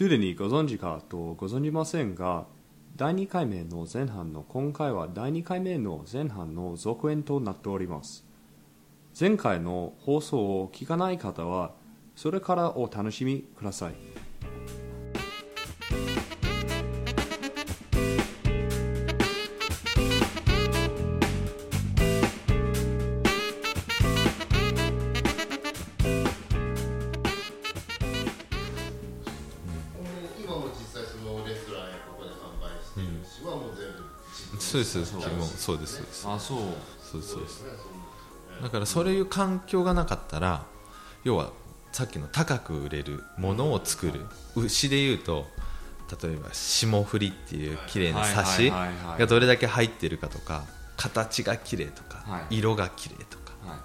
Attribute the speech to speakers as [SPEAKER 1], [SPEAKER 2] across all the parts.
[SPEAKER 1] すでにご存知かとご存じませんが第2回目の前半の今回は第2回目の前半の続編となっております。前回の放送を聞かない方はそれからお楽しみください。
[SPEAKER 2] そう
[SPEAKER 3] ですそうです。そうですそうです。
[SPEAKER 1] あそう。
[SPEAKER 3] そうですそうです。だからそういう環境がなかったら要はさっきの高く売れるものを作る。牛でいうと例えば霜降りっていう綺麗なサシがどれだけ入ってるかとか形が綺麗とか、
[SPEAKER 1] はい。
[SPEAKER 3] 色が綺麗とか。
[SPEAKER 1] はい。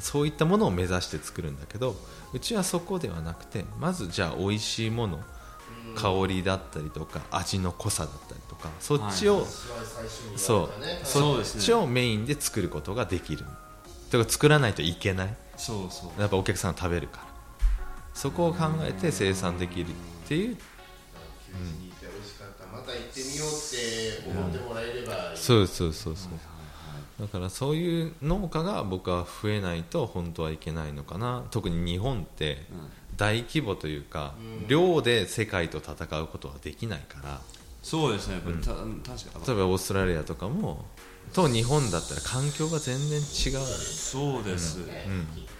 [SPEAKER 3] そういったものを目指して作るんだけどうちはそこではなくてまずじゃあ美味しいもの香りだったりとか味の濃さだったりとかそっちを、
[SPEAKER 1] はい
[SPEAKER 3] そう。そっ
[SPEAKER 1] そうですね。
[SPEAKER 3] ちをメインで作ることができる。だから作らないといけない。
[SPEAKER 1] そうそう。
[SPEAKER 3] やっぱお客さんが食べるから。そこを考えて生産できるっていう。
[SPEAKER 2] 休日に行って美味しかった。また行ってみようって思ってもらえればいい。
[SPEAKER 3] そうそうそうそうだからそういう農家が僕は増えないと本当はいけないのかな。特に日本って大規模というか量で世界と戦うことはできないから。
[SPEAKER 1] そうですね、た確か
[SPEAKER 3] 例えばオーストラリアとかもと日本だったら環境が全然違う
[SPEAKER 1] そうです、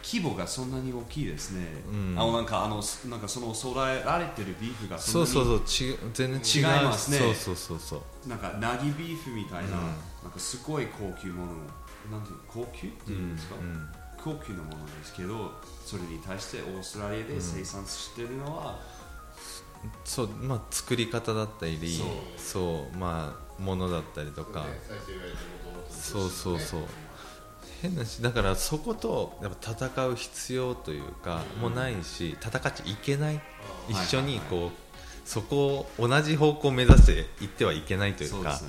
[SPEAKER 1] 規模がそんなに大きいですね、
[SPEAKER 3] ん。
[SPEAKER 1] あのなんかあのなんかその育てられてるビーフがそんなに
[SPEAKER 3] そうそうそうち全然違
[SPEAKER 1] いますね。
[SPEAKER 3] そうそうそうそう。
[SPEAKER 1] なんかナギビーフみたいな,、なんかすごい高級ものなんていうの高級っていうんですか、
[SPEAKER 3] うん
[SPEAKER 1] 高級なものですけどそれに対してオーストラリアで生産してるのは、
[SPEAKER 3] そうまあ作り方だったり
[SPEAKER 1] そう。
[SPEAKER 3] そうまあものだったりとか、そうそうそう。変なしだからそことやっぱ戦う必要というか、もうないし戦っちゃいけない。一緒にこう、
[SPEAKER 1] はい
[SPEAKER 3] そこを同じ方向を目指していってはいけないというか。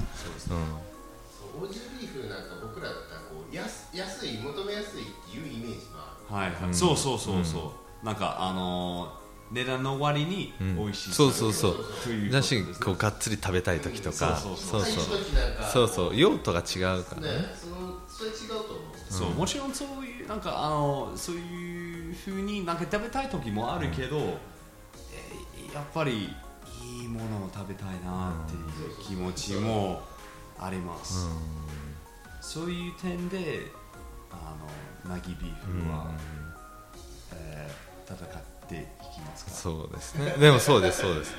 [SPEAKER 2] オージービーフなんか僕らだったらこう安安い求めやすいっていうイメージはある。
[SPEAKER 1] はいはい、そうそうそうそう、なんかあのー値段の割に
[SPEAKER 3] うん。
[SPEAKER 1] 美味しい、
[SPEAKER 3] そうそうそう。
[SPEAKER 1] という
[SPEAKER 3] だしこうがっつり食べたい時とか、
[SPEAKER 1] うん
[SPEAKER 3] そう。そうそう。そう用途が違うから
[SPEAKER 2] ね。
[SPEAKER 3] ね
[SPEAKER 2] そのそれ違うと思う。
[SPEAKER 1] そうもちろんそういうなんかあのそういうふうになんか食べたい時もあるけど、えーやっぱりいいものを食べたいなっていう気持ちもあります、そういう点であのナギビーフは、えー戦っていきますか？
[SPEAKER 3] そうですね。でもそうですそうです。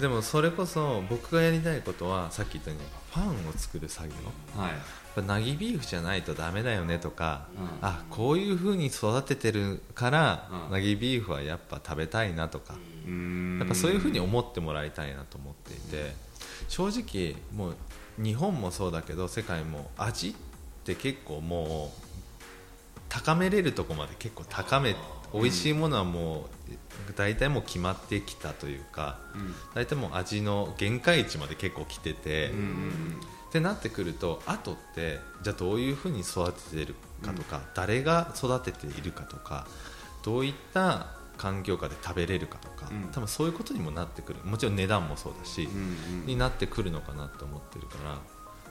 [SPEAKER 3] でもそれこそ僕がやりたいことはさっき言ったようにファンを作る作業。
[SPEAKER 1] はい。
[SPEAKER 3] やっぱナギビーフじゃないとダメだよねとか、
[SPEAKER 1] うん。
[SPEAKER 3] あこういう風に育ててるから、
[SPEAKER 1] うん。
[SPEAKER 3] ナギビーフはやっぱ食べたいなとか、
[SPEAKER 1] うーん。
[SPEAKER 3] やっぱそういう風に思ってもらいたいなと思っていて正直もう日本もそうだけど世界も味って結構もう高めれるとこまで結構高め美味しいものはもう大体もう決まってきたというか
[SPEAKER 1] うん。
[SPEAKER 3] 大体もう味の限界値まで結構来てて、
[SPEAKER 1] うんうん
[SPEAKER 3] ってなってくると後ってじゃあどういうふうに育ててるかとか、誰が育てているかとかどういった環境下で食べれるかとか、
[SPEAKER 1] うん。
[SPEAKER 3] 多分そういうことにもなってくる。もちろん値段もそうだし、
[SPEAKER 1] うんうん。
[SPEAKER 3] になってくるのかなと思ってるから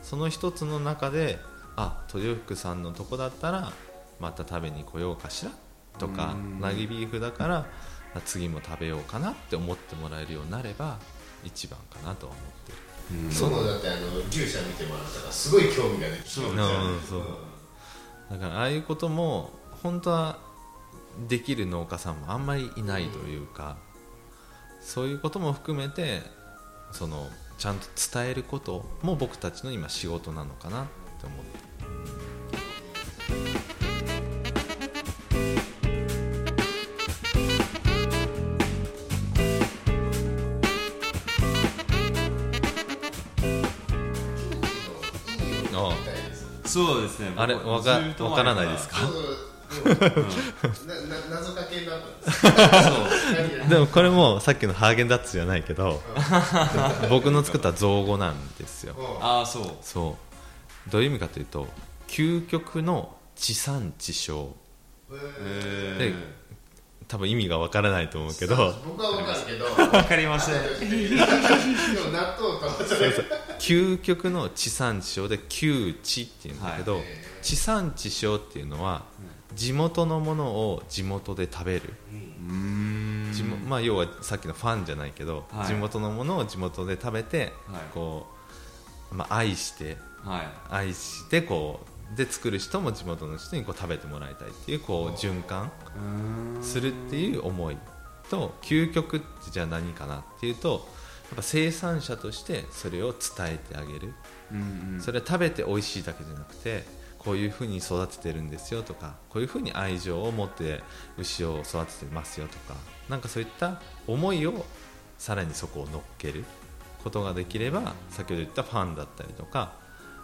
[SPEAKER 3] その一つの中であ豊福さんのとこだったらまた食べに来ようかしらとか
[SPEAKER 1] うん。
[SPEAKER 3] なぎビーフだからあ次も食べようかなって思ってもらえるようになれば一番かなとは思ってる。
[SPEAKER 2] そうだってあの牛舎見てもらったらすごい興味が出てきて
[SPEAKER 1] そう
[SPEAKER 3] うんそう。だからああいうことも本当はできる農家さんもあんまりいないというか、そういうことも含めてそのちゃんと伝えることも僕たちの今仕事なのかなって思って
[SPEAKER 1] そうですね。
[SPEAKER 3] あれ
[SPEAKER 1] 僕
[SPEAKER 3] わかわからないですか？
[SPEAKER 2] 謎かけになったんです
[SPEAKER 3] でもこれもさっきのハーゲンダッツじゃないけど僕の作った造語なんですよ。
[SPEAKER 1] ああそう。
[SPEAKER 3] そう。どういう意味かというと究極の地産地消。
[SPEAKER 1] へ
[SPEAKER 3] で多分意味がわからないと思うけど。
[SPEAKER 2] 僕は分かるけど。
[SPEAKER 1] わかりません。
[SPEAKER 2] でも納豆
[SPEAKER 3] 究極の地産地消で窮地っていうんだけど、
[SPEAKER 2] はい。
[SPEAKER 3] 地産地消っていうのは地元のものを地元で食べる、
[SPEAKER 1] うーん。
[SPEAKER 3] まあ、要はさっきのファンじゃないけど、
[SPEAKER 1] はい。
[SPEAKER 3] 地元のものを地元で食べて、
[SPEAKER 1] はい。
[SPEAKER 3] こうまあ、愛して
[SPEAKER 1] はい。
[SPEAKER 3] 愛してこうで作る人も地元の人にこう食べてもらいたいっていうこう循環するっていう思いと究極ってじゃあ何かなっていうとやっぱ生産者としてそれを伝えてあげる。
[SPEAKER 1] うんうん。
[SPEAKER 3] それは食べて美味しいだけじゃなくてこういうふうに育ててるんですよとかこういうふうに愛情を持って牛を育ててますよとかなんかそういった思いをさらにそこを乗っけることができれば先ほど言ったファンだったりとかや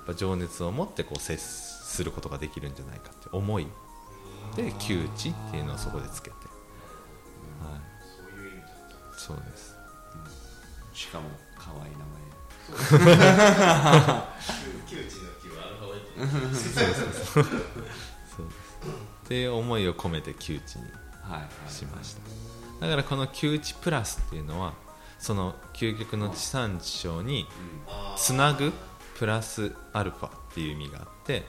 [SPEAKER 3] っぱ情熱を持ってこう接することができるんじゃないかって思い。で窮地っていうのをそこでつけて、はい、
[SPEAKER 2] そういう意味だ
[SPEAKER 3] そうです
[SPEAKER 1] しかも可愛い名前。
[SPEAKER 2] 窮地の木はアルファベット
[SPEAKER 3] そうです。っていう思いを込めて窮地に
[SPEAKER 1] はいはい
[SPEAKER 3] しました。だからこの窮地プラスっていうのはその究極の地産地消につなぐプラスアルファっていう意味があって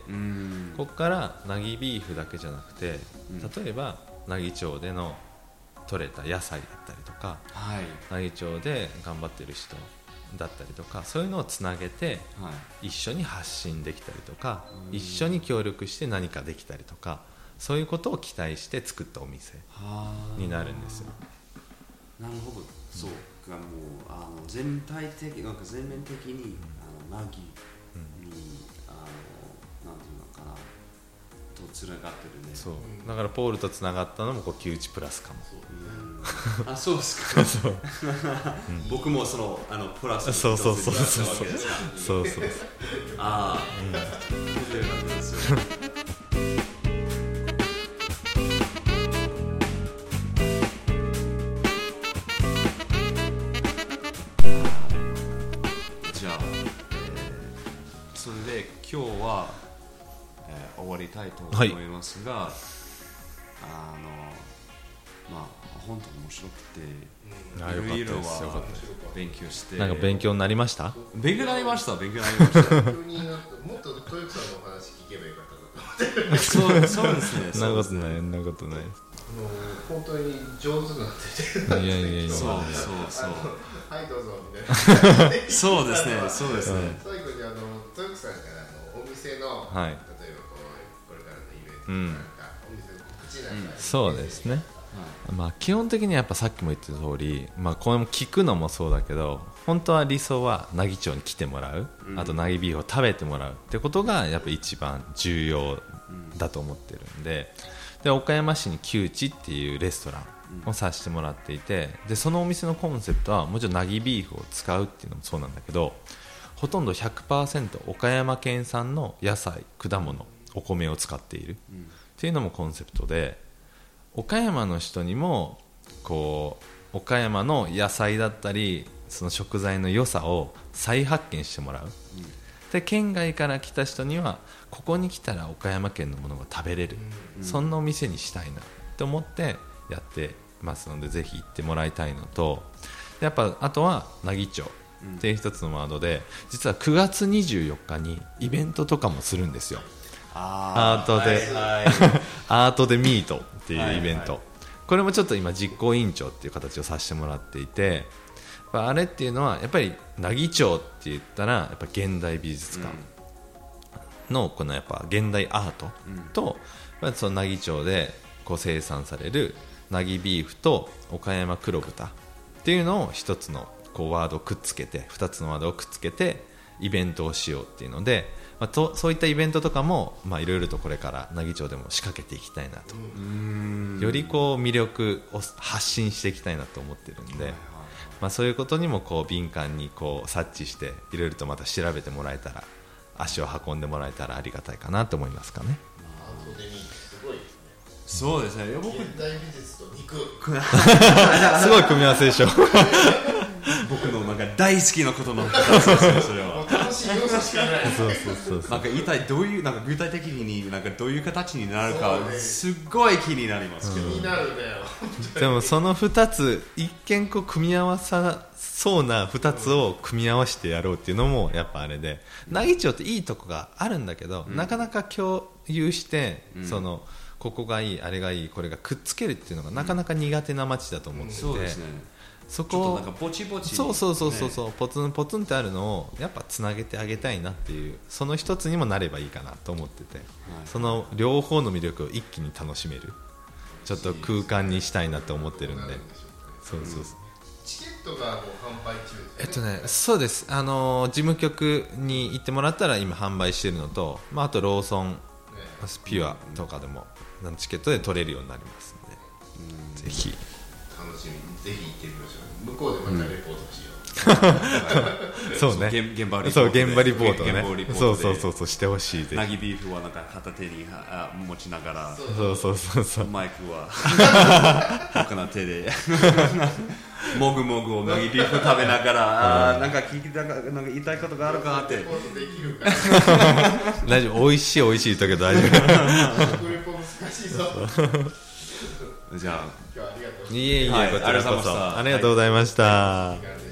[SPEAKER 3] ここからナギビーフだけじゃなくて
[SPEAKER 1] うん。
[SPEAKER 3] 例えば奈義町での取れた野菜だったりとか
[SPEAKER 1] はい。
[SPEAKER 3] 奈義町で頑張ってる人だったりとかそういうのをつなげて
[SPEAKER 1] はい。
[SPEAKER 3] 一緒に発信できたりとか
[SPEAKER 1] うん。
[SPEAKER 3] 一緒に協力して何かできたりとかそういうことを期待して作ったお店
[SPEAKER 1] はあ。
[SPEAKER 3] になるんですよ。
[SPEAKER 1] なるほど。そう。がもうあの全体的なんか全面的にあのナギに、つながってるね。
[SPEAKER 3] そう。だからポールとつながったのもこう木内プラスかも。
[SPEAKER 1] うん。あそうですか。
[SPEAKER 3] そう。
[SPEAKER 1] 僕もそのあのプラス
[SPEAKER 3] そうそうそうそう。
[SPEAKER 1] 一つになったわけですか。
[SPEAKER 3] そうそう
[SPEAKER 1] ああ、そう。いう感じですよりたいと思いますが、あのまあ本当に面白くていろいろは勉強して。
[SPEAKER 3] なんか勉強になりました？
[SPEAKER 1] 勉強になりました勉強になりました。
[SPEAKER 2] もっとさんのお話聞けばよかったなと思って。
[SPEAKER 1] そうそうですね。
[SPEAKER 3] なことないそんなことない
[SPEAKER 2] もう本当に上手になってて
[SPEAKER 3] いやいやいや。
[SPEAKER 1] そうそうそう。
[SPEAKER 2] はいどうぞみたいな。
[SPEAKER 1] そうですね。そうですね。
[SPEAKER 2] 最後にあの豊福さんからあのお店の、
[SPEAKER 3] はい
[SPEAKER 2] なんかお店の告知なんか、
[SPEAKER 3] そうですね。まあ基本的にはやっぱさっきも言った通り、まあ、これも聞くのもそうだけど本当は理想は奈義町に来てもらう、
[SPEAKER 1] うん。
[SPEAKER 3] あと奈義ビーフを食べてもらうってことがやっぱ一番重要だと思ってるんで。で岡山市に木内っていうレストランをさせてもらっていてでそのお店のコンセプトはもちろん奈義ビーフを使うっていうのもそうなんだけどほとんど100%岡山県産の野菜果物お米を使っている。っていうのもコンセプトで岡山の人にもこう岡山の野菜だったりその食材の良さを再発見してもらう、で県外から来た人にはここに来たら岡山県のものが食べれる、そんなお店にしたいな。って思ってやってますのでぜひ行ってもらいたいのとやっぱあとは奈義町。っていう一つのワードで実は9月24日にイベントとかもするんですよ、アートで。
[SPEAKER 1] はい。
[SPEAKER 3] アートでミートっていうイベント、これもちょっと今実行委員長っていう形をさせてもらっていてあれっていうのはやっぱり奈義町って言ったらやっぱ現代美術館のこのやっぱ現代アートと、やっぱその奈義町でこう生産される奈義ビーフと岡山黒豚っていうのを一つのこうワードをくっつけて2つのワードをくっつけてイベントをしようっていうので、まあ、とそういったイベントとかもまあいろいろとこれから奈義町でも仕掛けていきたいなと、よりこう魅力を発信していきたいなと思ってるんで、まあ、そういうことにもこう敏感にこう察知していろいろとまた調べてもらえたら足を運んでもらえたらありがたいかなと思いますかね。
[SPEAKER 1] そうですね。僕
[SPEAKER 2] 現代美術と肉
[SPEAKER 3] すごい組み合わせでしょ
[SPEAKER 1] 僕のなんか大好きなことの一つですよそれは。
[SPEAKER 2] もう楽しかない
[SPEAKER 3] そうそうそうそう。
[SPEAKER 1] なんか一体どういうなんか具体的になんかどういう形になるか
[SPEAKER 2] そうね。
[SPEAKER 1] すっごい気になりますけど、
[SPEAKER 2] 気になるね。
[SPEAKER 3] でもその2つ一見こう組み合わさそうな2つを組み合わせてやろうっていうのもやっぱあれで奈義町っていいとこがあるんだけど、なかなか共有して、そのここがいいあれがいいこれがくっつけるっていうのがなかなか苦手な町だと思ってて、
[SPEAKER 1] そうですね
[SPEAKER 3] そこ
[SPEAKER 1] ちょっとなんかぼちぼち
[SPEAKER 3] そうそうそうそう
[SPEAKER 1] ね
[SPEAKER 3] そう、ポツンポツンってあるのをやっぱつなげてあげたいなっていう。その一つにもなればいいかなと思ってて、その両方の魅力を一気に楽しめる。ちょっと空間にしたいなって思ってるんで。
[SPEAKER 2] ね
[SPEAKER 3] そうそうそう。
[SPEAKER 2] チケットがもう販売中
[SPEAKER 3] えっとね、そうです、あのー事務局に行ってもらったら今販売してるのと、まあ、あとローソン
[SPEAKER 2] ね。
[SPEAKER 3] ピュアとかでもチケットで取れるようになりますので、ぜひ
[SPEAKER 2] 楽しみにぜひ行ってみましょう。向こうでまたレポートしよう、
[SPEAKER 3] そうね。
[SPEAKER 1] 現現場リポートで。
[SPEAKER 3] そう現場リポートね。そうそうそうそうしてほしいぜ
[SPEAKER 1] ナギビーフはなんか片手にあ持ちながら。
[SPEAKER 2] そう
[SPEAKER 3] ひそうそうそうそう。
[SPEAKER 1] マイクは。他の手で。もぐもぐをナギビーフ食べながら、あーなんか聞きたかなんか言いたいことがあるかって。
[SPEAKER 2] レポートできるから。
[SPEAKER 3] 大丈夫。美味しい美味しいだけど大丈
[SPEAKER 2] 食レポ難しいぞ。
[SPEAKER 1] じゃあ
[SPEAKER 3] いえいえ、
[SPEAKER 1] はい
[SPEAKER 3] こちらこそ。
[SPEAKER 1] ありがとうございました
[SPEAKER 3] ありがとうございました、
[SPEAKER 2] 時間で